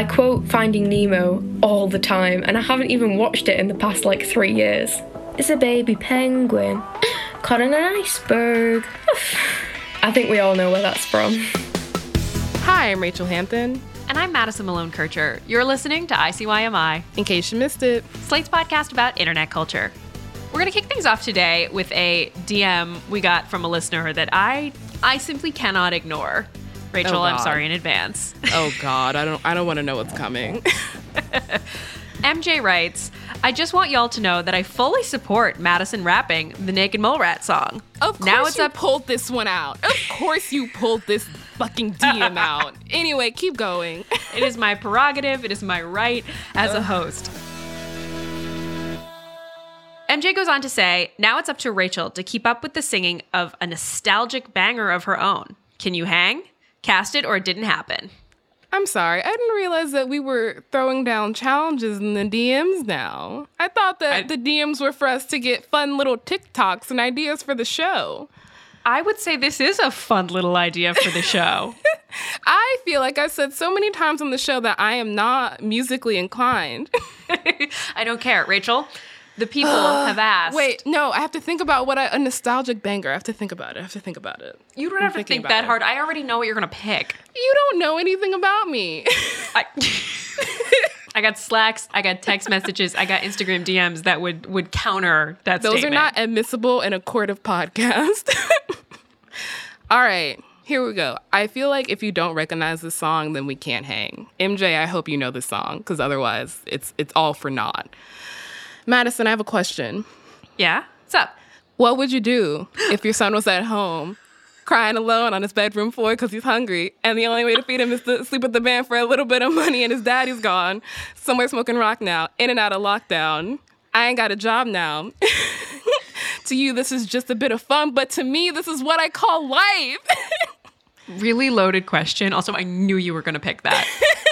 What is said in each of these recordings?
I quote Finding Nemo all the time, and I haven't even watched it in the past like three years. It's a baby penguin caught in an iceberg. I think we all know where that's from. Hi, I'm Rachel Hampton. And I'm Madison Malone Kircher. You're listening to ICYMI, In case you missed it, Slate's podcast about internet culture. We're going to kick things off today with a DM we got from a listener that I I simply cannot ignore. Rachel, Oh, I'm sorry in advance. oh god, I don't I don't want to know what's coming. MJ writes, I just want y'all to know that I fully support Madison rapping the Naked Mole Rat song. Of course now it's you up. pulled this one out. Of course you pulled this fucking DM out. Anyway, keep going. it is my prerogative. It is my right as a host. MJ goes on to say, now it's up to Rachel to keep up with the singing of a nostalgic banger of her own. Can you hang? Cast it or it didn't happen. I'm sorry. I didn't realize that we were throwing down challenges in the DMs now. I thought that I- the DMs were for us to get fun little TikToks and ideas for the show. I would say this is a fun little idea for the show. I feel like I've said so many times on the show that I am not musically inclined. I don't care. Rachel, the people have asked. Wait, no, I have to think about what I, a nostalgic banger. I have to think about it. I have to think about it. you don't I'm have to think that it. hard. I already know what you're going to pick. You don't know anything about me. I, I got slacks, I got text messages, I got Instagram DMs that would would counter that Those statement. are not admissible in a court of podcast. All right, here we go. I feel like if you don't recognize the song, then we can't hang. MJ, I hope you know this song because otherwise, it's it's all for naught. Madison, I have a question. Yeah? What's up? What would you do if your son was at home crying alone on his bedroom floor because he's hungry and the only way to feed him is to sleep with the band for a little bit of money and his daddy's gone, somewhere smoking rock now, in and out of lockdown? I ain't got a job now. to you, this is just a bit of fun, but to me, this is what I call life. Really loaded question. Also, I knew you were going to pick that.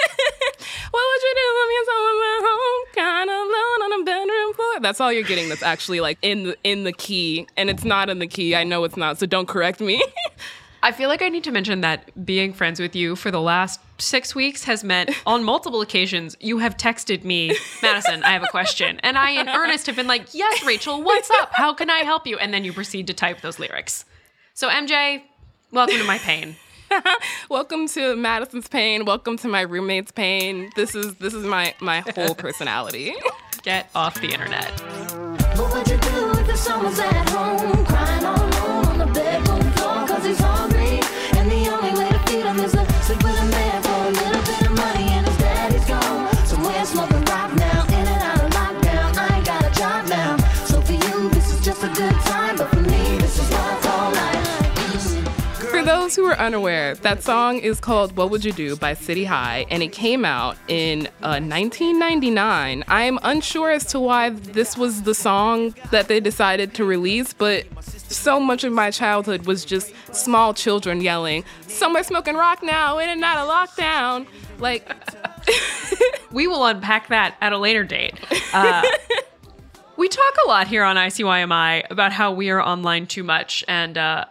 That's all you're getting that's actually like in the in the key, and it's not in the key. I know it's not, so don't correct me. I feel like I need to mention that being friends with you for the last six weeks has meant on multiple occasions you have texted me, Madison, I have a question. And I, in earnest, have been like, Yes, Rachel, what's up? How can I help you? And then you proceed to type those lyrics. So, MJ, welcome to my pain. Welcome to Madison's pain. Welcome to my roommate's pain. This is this is my my whole personality. Get off the internet. What would you do if your son was at home crying all alone on the bedroom floor cause he's hungry those who are unaware, that song is called What Would You Do by City High, and it came out in uh, 1999. I am unsure as to why this was the song that they decided to release, but so much of my childhood was just small children yelling, Somewhere smoking rock now, in and out of lockdown. Like, We will unpack that at a later date. Uh, we talk a lot here on ICYMI about how we are online too much, and uh,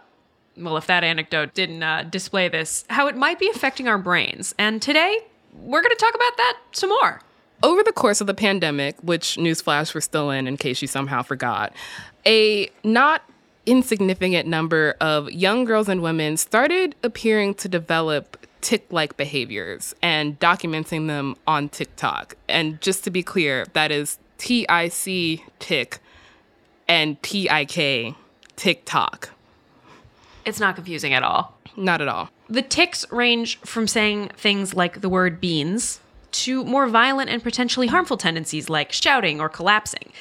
well, if that anecdote didn't uh, display this, how it might be affecting our brains. And today, we're going to talk about that some more. Over the course of the pandemic, which newsflash we're still in, in case you somehow forgot, a not insignificant number of young girls and women started appearing to develop tic like behaviors and documenting them on TikTok. And just to be clear, that is T I C tic and T I K TikTok. It's not confusing at all. Not at all. The tics range from saying things like the word beans to more violent and potentially harmful tendencies like shouting or collapsing.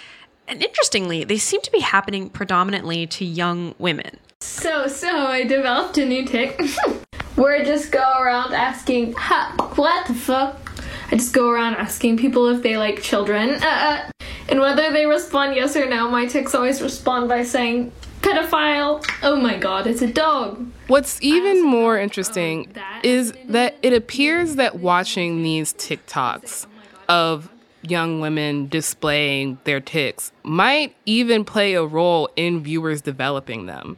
And interestingly, they seem to be happening predominantly to young women. So, so I developed a new tic where I just go around asking, ha, what the fuck? I just go around asking people if they like children. Uh, uh, and whether they respond yes or no, my tics always respond by saying, pedophile. Oh my god, it's a dog. What's even more interesting um, is that it appears that watching these TikToks oh of young women displaying their tics might even play a role in viewers developing them.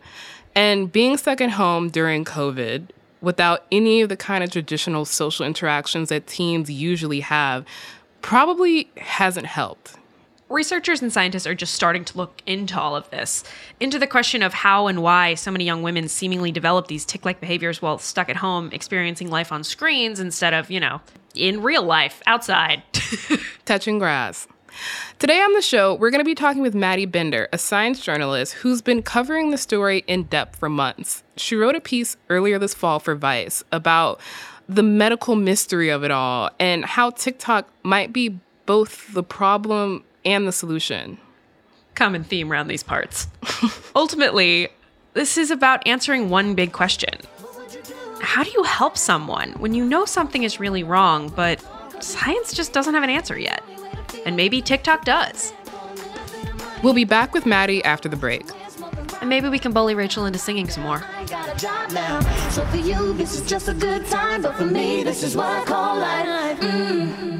And being stuck at home during COVID without any of the kind of traditional social interactions that teens usually have probably hasn't helped. Researchers and scientists are just starting to look into all of this, into the question of how and why so many young women seemingly develop these tic like behaviors while stuck at home experiencing life on screens instead of, you know, in real life, outside. touching grass. Today on the show, we're going to be talking with Maddie Bender, a science journalist who's been covering the story in depth for months. She wrote a piece earlier this fall for Vice about the medical mystery of it all and how TikTok might be both the problem and the solution. Common theme around these parts. Ultimately, this is about answering one big question How do you help someone when you know something is really wrong, but science just doesn't have an answer yet? And maybe TikTok does. We'll be back with Maddie after the break. And maybe we can bully Rachel into singing some more. I got a job now. So for you, this is just a good time. But for me, this is what I call life. Mm.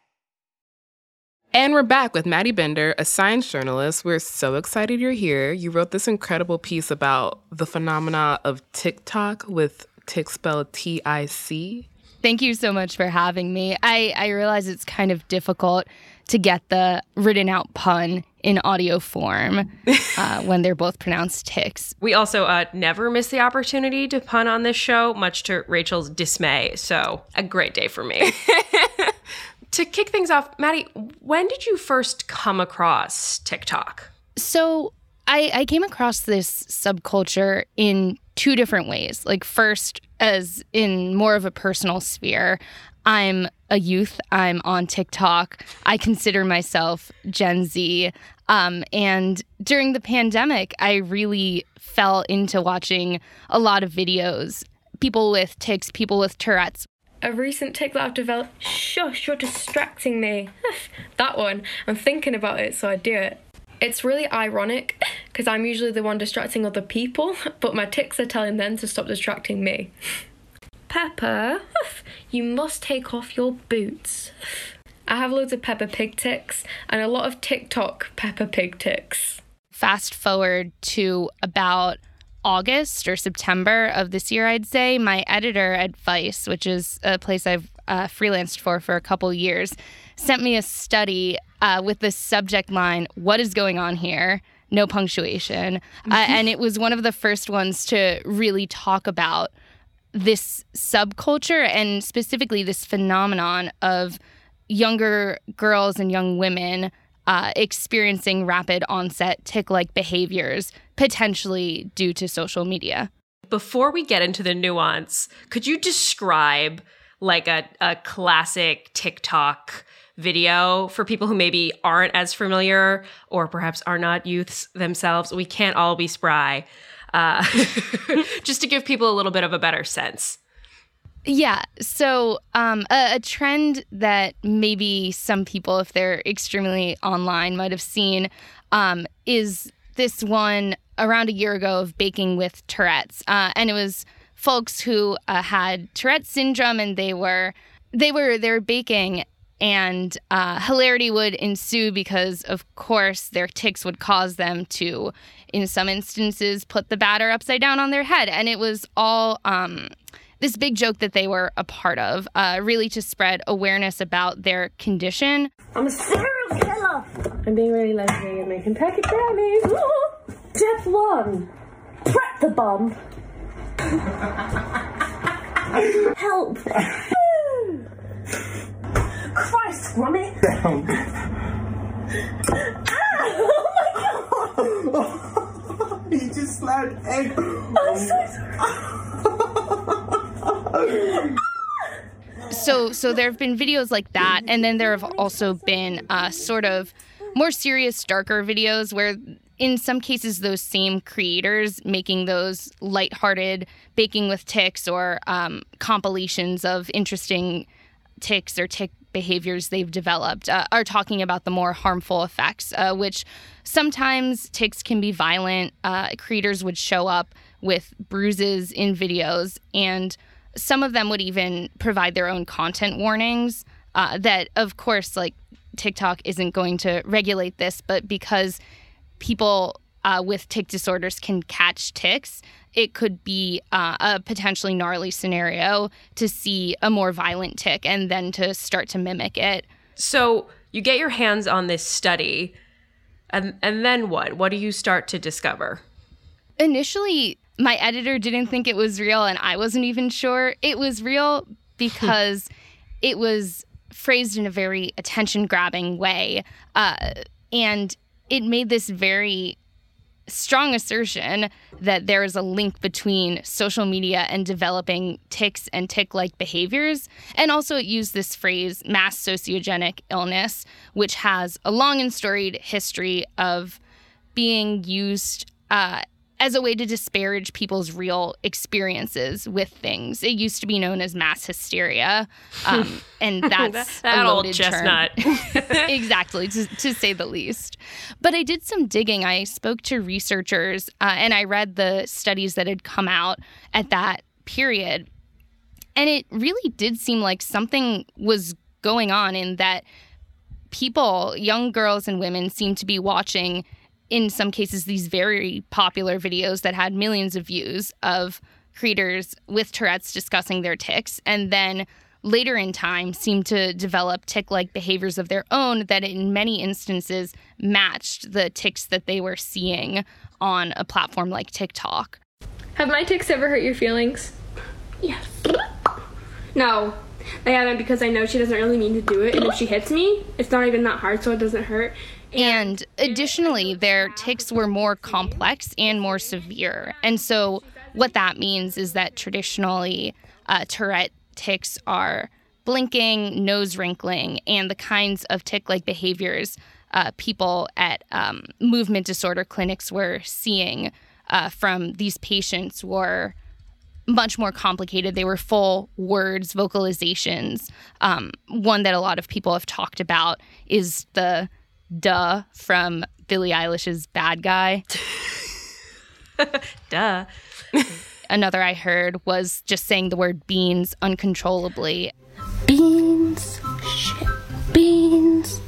And we're back with Maddie Bender, a science journalist. We're so excited you're here. You wrote this incredible piece about the phenomena of TicTok with tic spelled T I C. Thank you so much for having me. I, I realize it's kind of difficult to get the written out pun in audio form uh, when they're both pronounced ticks. We also uh, never miss the opportunity to pun on this show, much to Rachel's dismay. So, a great day for me. to kick things off, Maddie, when did you first come across TicTok? So I, I came across this subculture in two different ways. Like, first, as in more of a personal sphere, I'm a youth, I'm on TikTok. I consider myself Gen Z. Um, and during the pandemic, I really fell into watching a lot of videos. People with tics, people with Tourette's, A recent tic that I've developed. Shush, you're distracting me. that one. I'm thinking about it, so I do it. It's really ironic because I'm usually the one distracting other people, but my tics are telling them to stop distracting me. Pepper, you must take off your boots. I have loads of Peppa Pig tics and a lot of TikTok Peppa Pig tics. fast forward to about August or September of this year, I'd say, my editor at Vice, which is a place I've uh, freelanced for for a couple years, sent me a study uh, with the subject line, What is going on here? No punctuation. Uh, and it was one of the first ones to really talk about this subculture and specifically this phenomenon of younger girls and young women uh, experiencing rapid onset tic like behaviors, potentially due to social media. Before we get into the nuance, could you describe like a, a classic TikTok video for people who maybe aren't as familiar or perhaps are not youths themselves? We can't all be spry. Uh, just to give people a little bit of a better sense. Yeah. So, um, a, a trend that maybe some people, if they're extremely online, might have seen um, is this one around a year ago of baking with Tourette's. Uh, and it was folks who uh, had Tourette's syndrome and they were they were they were baking and uh, hilarity would ensue because of course their tics would cause them to in some instances put the batter upside down on their head and it was all um, this big joke that they were a part of uh, really to spread awareness about their condition I'm a serial killer. I'm being really lazy and making packet brownies. Ooh. Step one, prep the bomb. Help. Christ, Grummy. Ah, oh my god. He just slammed egg. I'm so sorry. so so there have been videos like that and then there have also been uh, sort of more serious darker videos where in some cases those same creators making those lighthearted baking with tics or um, compilations of interesting tics or tic behaviors they've developed uh, are talking about the more harmful effects uh, which sometimes tics can be violent. Uh, creators would show up with bruises in videos and some of them would even provide their own content warnings uh, that of course like tiktok isn't going to regulate this but because people uh, with tic disorders can catch tics it could be uh, a potentially gnarly scenario to see a more violent tic and then to start to mimic it So you get your hands on this study, and and then what? What do you start to discover? initially my editor didn't think it was real and I wasn't even sure it was real because it was phrased in a very attention grabbing way uh, and it made this very strong assertion that there is a link between social media and developing tics and tic like behaviors. And also, it used this phrase, mass sociogenic illness, which has a long and storied history of being used uh, as a way to disparage people's real experiences with things. It used to be known as mass hysteria, um, and that's That a old chestnut. exactly, to, to say the least. But I did some digging. I spoke to researchers uh, and I read the studies that had come out at that period. And it really did seem like something was going on in that people, young girls and women, seemed to be watching, in some cases, these very popular videos that had millions of views of creators with Tourette's discussing their tics. And then later in time seemed to develop tic like behaviors of their own that in many instances matched the tics that they were seeing on a platform like TikTok. Have my tics ever hurt your feelings? Yes. No, they haven't because I know she doesn't really mean to do it, and if she hits me, it's not even that hard, so it doesn't hurt. And additionally, their tics were more complex and more severe. And so, what that means is that traditionally, uh, Tourette tics are blinking, nose wrinkling, and the kinds of tic like behaviors uh, people at um, movement disorder clinics were seeing uh, from these patients were much more complicated. They were full words, vocalizations. Um, one that a lot of people have talked about is the duh from Billie Eilish's Bad Guy. Duh. Another I heard was just saying the word beans uncontrollably. Beans. Shit. Beans.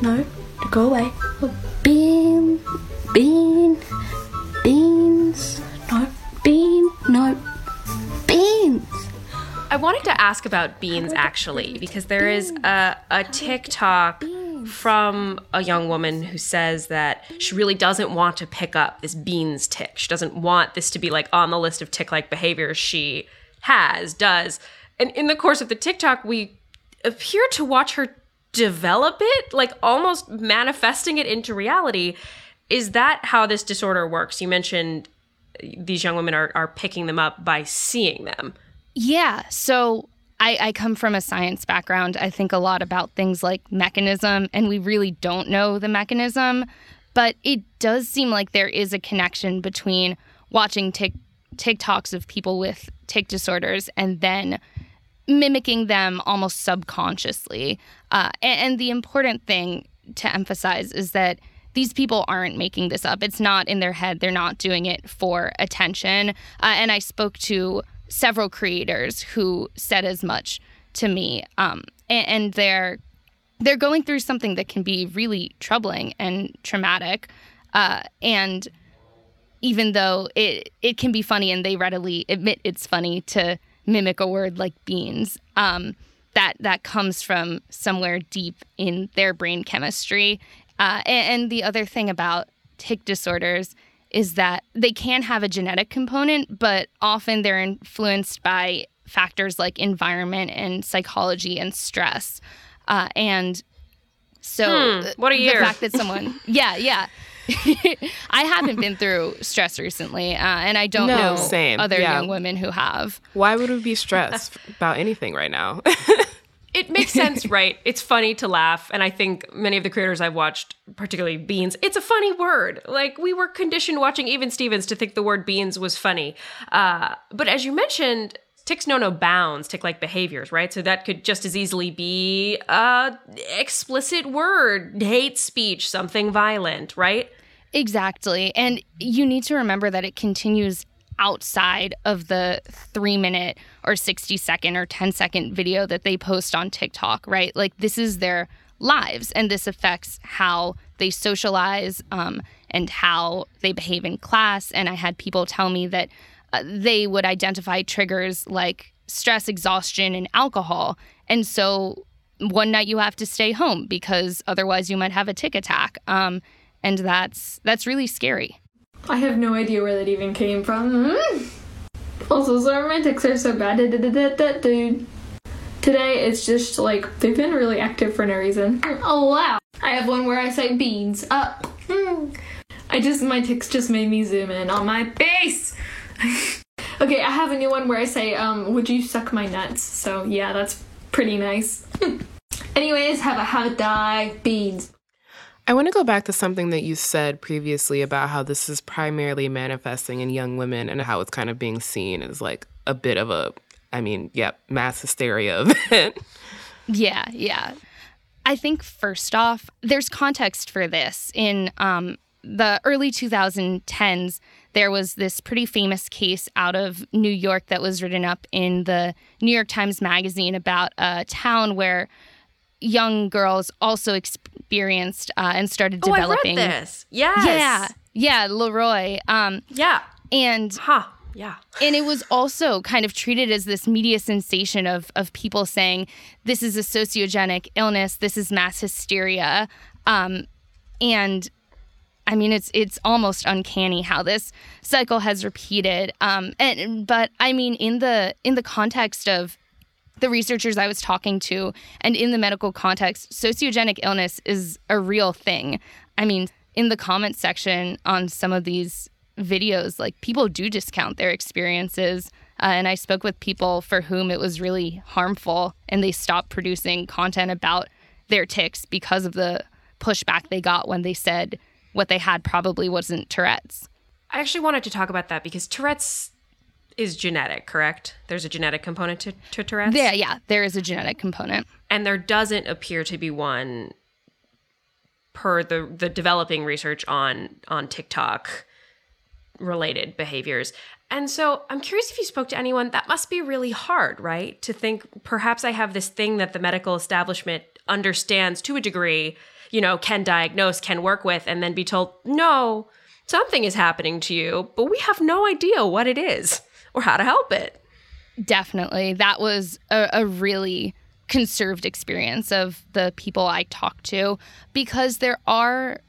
No, go away. Bean. Bean. Beans. No. Bean. No. Beans. I wanted to ask about beans actually, because there is a, a TikTok from a young woman who says that she really doesn't want to pick up this beans tic. She doesn't want this to be like on the list of tic like behaviors she has, does. And in the course of the TikTok, we appear to watch her develop it, like almost manifesting it into reality. Is that how this disorder works? You mentioned these young women are, are picking them up by seeing them. Yeah. So I, I come from a science background. I think a lot about things like mechanism, and we really don't know the mechanism. But it does seem like there is a connection between watching Tik TikToks of people with tic disorders and then mimicking them almost subconsciously. Uh, and, and the important thing to emphasize is that these people aren't making this up. It's not in their head. They're not doing it for attention. Uh, and I spoke to several creators who said as much to me, um, and, and they're they're going through something that can be really troubling and traumatic, uh, and even though it it can be funny and they readily admit it's funny to mimic a word like beans um, that that comes from somewhere deep in their brain chemistry. Uh, and, and the other thing about tic disorders is that they can have a genetic component but often they're influenced by factors like environment and psychology and stress uh, and so Hmm, what a year. the year. fact that someone yeah yeah I haven't been through stress recently, uh, and I don't No, know same, other yeah. young women who have. Why would we be stressed about anything right now? It makes sense, right? It's funny to laugh. And I think many of the creators I've watched, particularly Beans, it's a funny word. Like we were conditioned watching Even Stevens to think the word beans was funny. Uh, but as you mentioned, tics know no bounds, tic like behaviors, right? So that could just as easily be a explicit word, hate speech, something violent, right? Exactly. And you need to remember that it continues outside of the three minute or 60 second or 10 second video that they post on TikTok, right? Like, this is their lives, and this affects how they socialize um, and how they behave in class. And I had people tell me that uh, they would identify triggers like stress, exhaustion, and alcohol. And so one night you have to stay home because otherwise you might have a tic attack. Um, and that's that's really scary. I have no idea where that even came from. Hmm. Also, sorry, my tics are so bad. Dude. Today it's just like they've been really active for no reason. Oh wow! I have one where I say beans up. Hmm. I just my tics just made me zoom in on my face. okay, I have a new one where I say, um, would you suck my nuts? So yeah, that's pretty nice. Anyways, have a have a die beans. I want to go back to something that you said previously about how this is primarily manifesting in young women and how it's kind of being seen as like a bit of a, I mean, yeah, mass hysteria event. Yeah, yeah. I think first off, there's context for this. In um, the early 2010s, there was this pretty famous case out of New York that was written up in the New York Times Magazine about a town where young girls also experienced uh, and started developing. Oh, I read this. Yes. Yeah, yeah, Le Roy. Um, Yeah. and Huh. Yeah. and it was also kind of treated as this media sensation of of people saying this is a sociogenic illness, this is mass hysteria, um, and I mean it's it's almost uncanny how this cycle has repeated. Um, and but I mean in the in the context of the researchers I was talking to and in the medical context, sociogenic illness is a real thing. I mean, in the comment section on some of these videos, like people do discount their experiences. Uh, and I spoke with people for whom it was really harmful and they stopped producing content about their tics because of the pushback they got when they said what they had probably wasn't Tourette's. I actually wanted to talk about that because Tourette's is genetic, correct? There's a genetic component to, to Tourette's. Yeah, yeah, there is a genetic component. and there doesn't appear to be one per the the developing research on on TikTok related behaviors. And so I'm curious if you spoke to anyone that must be really hard, right? To think perhaps I have this thing that the medical establishment understands to a degree, you know, can diagnose, can work with and then be told, "No, something is happening to you, but we have no idea what it is or how to help it." Definitely. That was a, a really conserved experience of the people I talked to because there are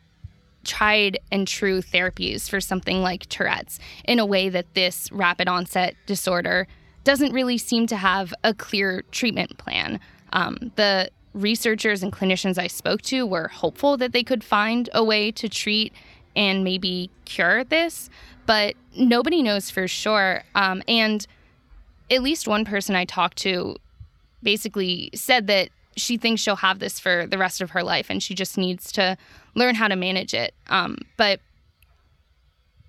tried and true therapies for something like Tourette's in a way that this rapid onset disorder doesn't really seem to have a clear treatment plan. Um, the researchers and clinicians I spoke to were hopeful that they could find a way to treat and maybe cure this, but nobody knows for sure. Um, and at least one person I talked to basically said that she thinks she'll have this for the rest of her life and she just needs to learn how to manage it. Um, but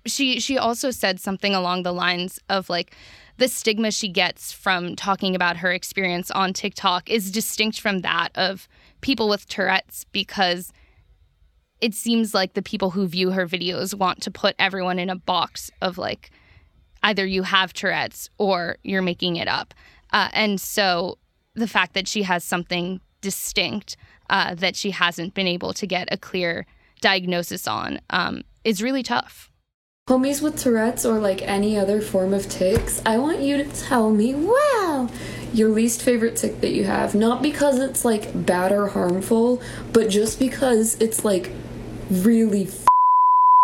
she she also said something along the lines of like the stigma she gets from talking about her experience on TikTok is distinct from that of people with Tourette's because it seems like the people who view her videos want to put everyone in a box of like either you have Tourette's or you're making it up. Uh, and so the fact that she has something distinct uh, that she hasn't been able to get a clear diagnosis on um, is really tough. Homies with Tourette's or like any other form of tics, I want you to tell me, wow, your least favorite tic that you have. Not because it's like bad or harmful, but just because it's like really f-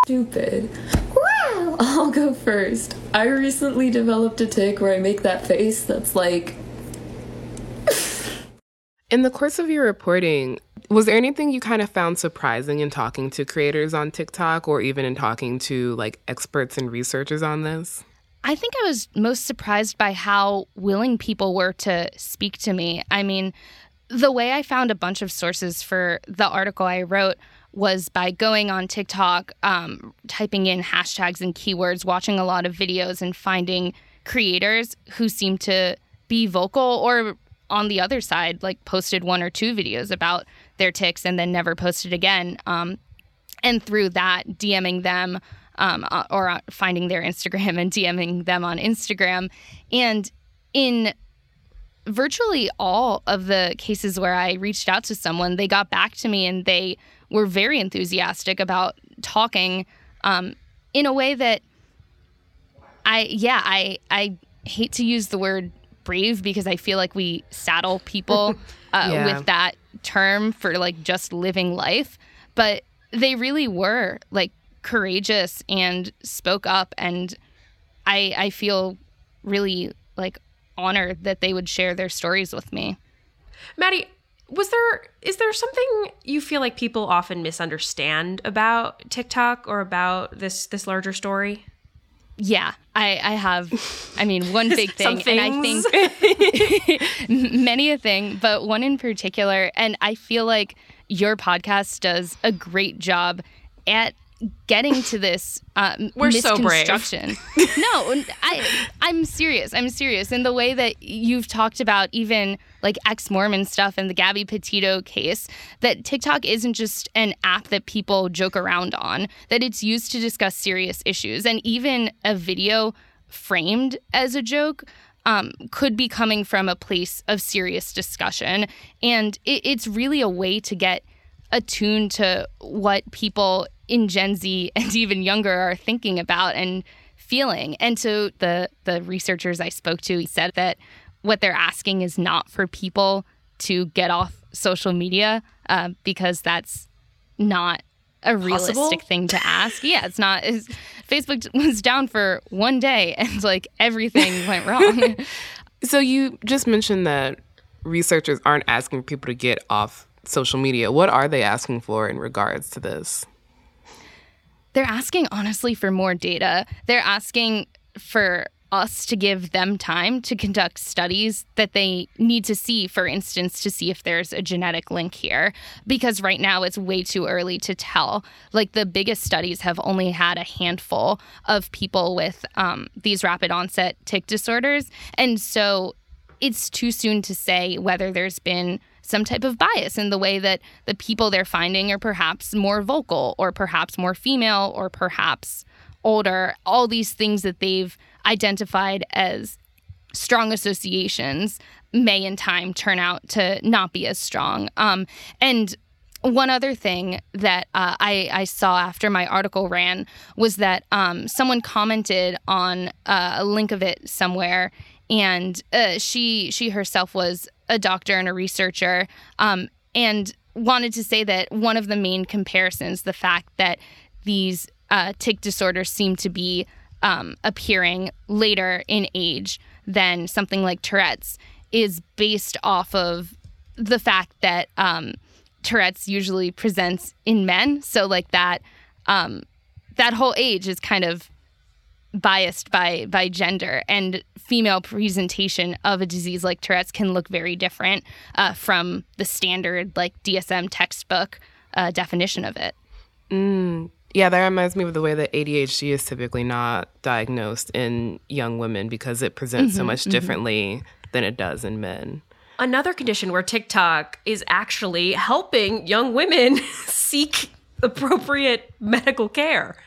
stupid. Wow! I'll go first. I recently developed a tic where I make that face that's like. In the course of your reporting, was there anything you kind of found surprising in talking to creators on TikTok or even in talking to like experts and researchers on this? I think I was most surprised by how willing people were to speak to me. I mean, the way I found a bunch of sources for the article I wrote was by going on TikTok, um, typing in hashtags and keywords, watching a lot of videos, and finding creators who seemed to be vocal or on the other side, like posted one or two videos about their tics and then never posted again. Um, and through that, DMing them um, uh, or uh, finding their Instagram and DMing them on Instagram. And in virtually all of the cases where I reached out to someone, they got back to me and they were very enthusiastic about talking um, in a way that I, yeah, I, I hate to use the word brave because I feel like we saddle people uh, Yeah. with that term for like just living life. But they really were like courageous and spoke up. And I, I feel really like honored that they would share their stories with me. Maddie, was there is there something you feel like people often misunderstand about TikTok or about this this larger story? Yeah, I, I have. I mean, one big thing, and I think many a thing, but one in particular. And I feel like your podcast does a great job at getting to this uh, We're so brave. no, I I'm serious. I'm serious in the way that you've talked about even like ex-Mormon stuff and the Gabby Petito case that TikTok isn't just an app that people joke around on, that it's used to discuss serious issues and even a video framed as a joke um, could be coming from a place of serious discussion. And it, it's really a way to get attuned to what people in Gen Z and even younger are thinking about and feeling. And so the the researchers I spoke to said that what they're asking is not for people to get off social media uh, because that's not a realistic Possible? thing to ask. Yeah, it's not. It's, Facebook was down for one day and like everything went wrong. So you just mentioned that researchers aren't asking people to get off social media. What are they asking for in regards to this? They're asking honestly for more data. They're asking for us to give them time to conduct studies that they need to see, for instance, to see if there's a genetic link here. Because right now it's way too early to tell. Like the biggest studies have only had a handful of people with um, these rapid onset tic disorders. And so it's too soon to say whether there's been some type of bias in the way that the people they're finding are perhaps more vocal or perhaps more female or perhaps older. All these things that they've identified as strong associations may in time turn out to not be as strong. Um, and one other thing that uh, I, I saw after my article ran was that um, someone commented on uh, a link of it somewhere, and uh, she she herself was a doctor and a researcher, um, and wanted to say that one of the main comparisons, the fact that these uh, tic disorders seem to be um, appearing later in age than something like Tourette's, is based off of the fact that um, Tourette's usually presents in men. So like that, um, that whole age is kind of biased by by gender and female presentation of a disease like Tourette's can look very different uh, from the standard like DSM textbook uh, definition of it. Yeah, that reminds me of the way that ADHD is typically not diagnosed in young women because it presents so much differently than it does in men. Another condition where TikTok is actually helping young women seek appropriate medical care.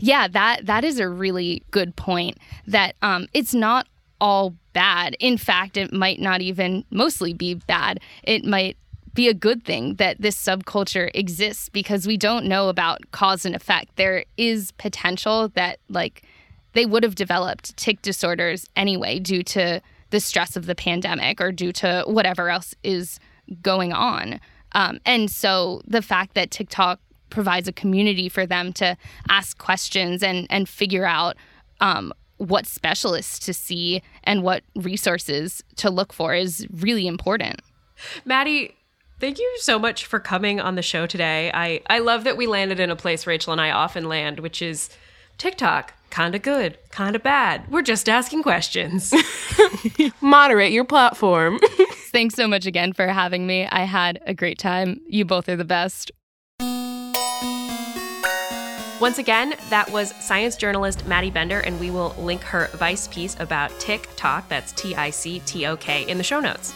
Yeah, that that is a really good point. That um, it's not all bad. In fact, it might not even mostly be bad. It might be a good thing that this subculture exists because we don't know about cause and effect. There is potential that like they would have developed tic disorders anyway due to the stress of the pandemic or due to whatever else is going on. Um, and so the fact that TikTok provides a community for them to ask questions and and figure out um, what specialists to see and what resources to look for is really important. Maddie, thank you so much for coming on the show today. I, I love that we landed in a place Rachel and I often land, which is TikTok. Kinda good, kinda bad. We're just asking questions. Moderate your platform. Thanks so much again for having me. I had a great time. You both are the best. Once again, that was science journalist Maddie Bender, and we will link her Vice piece about TicTok, that's T I C T O K, in the show notes.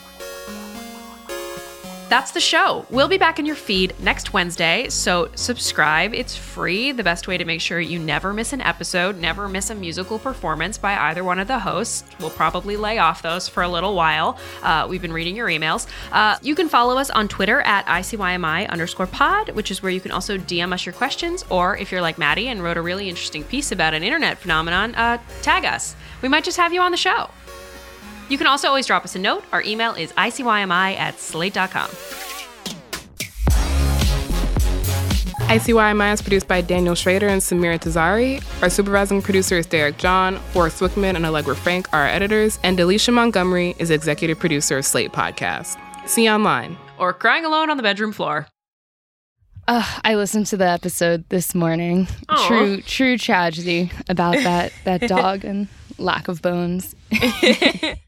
That's the show. We'll be back in your feed next Wednesday, so subscribe. It's free. The best way to make sure you never miss an episode, never miss a musical performance by either one of the hosts. We'll probably lay off those for a little while. Uh, we've been reading your emails. Uh, you can follow us on Twitter at ICYMI underscore pod, which is where you can also DM us your questions, or if you're like Maddie and wrote a really interesting piece about an internet phenomenon, uh, tag us. We might just have you on the show. You can also always drop us a note. Our email is icymi at slate.com. ICYMI is produced by Daniel Schroeder and Samira Tazari. Our supervising producer is Derek John. Forrest Wickman and Allegra Frank are our editors. And Alicia Montgomery is executive producer of Slate Podcast. See you online. Or crying alone on the bedroom floor. Uh, I listened to the episode this morning. Aw. True, true tragedy about that that dog and lack of bones.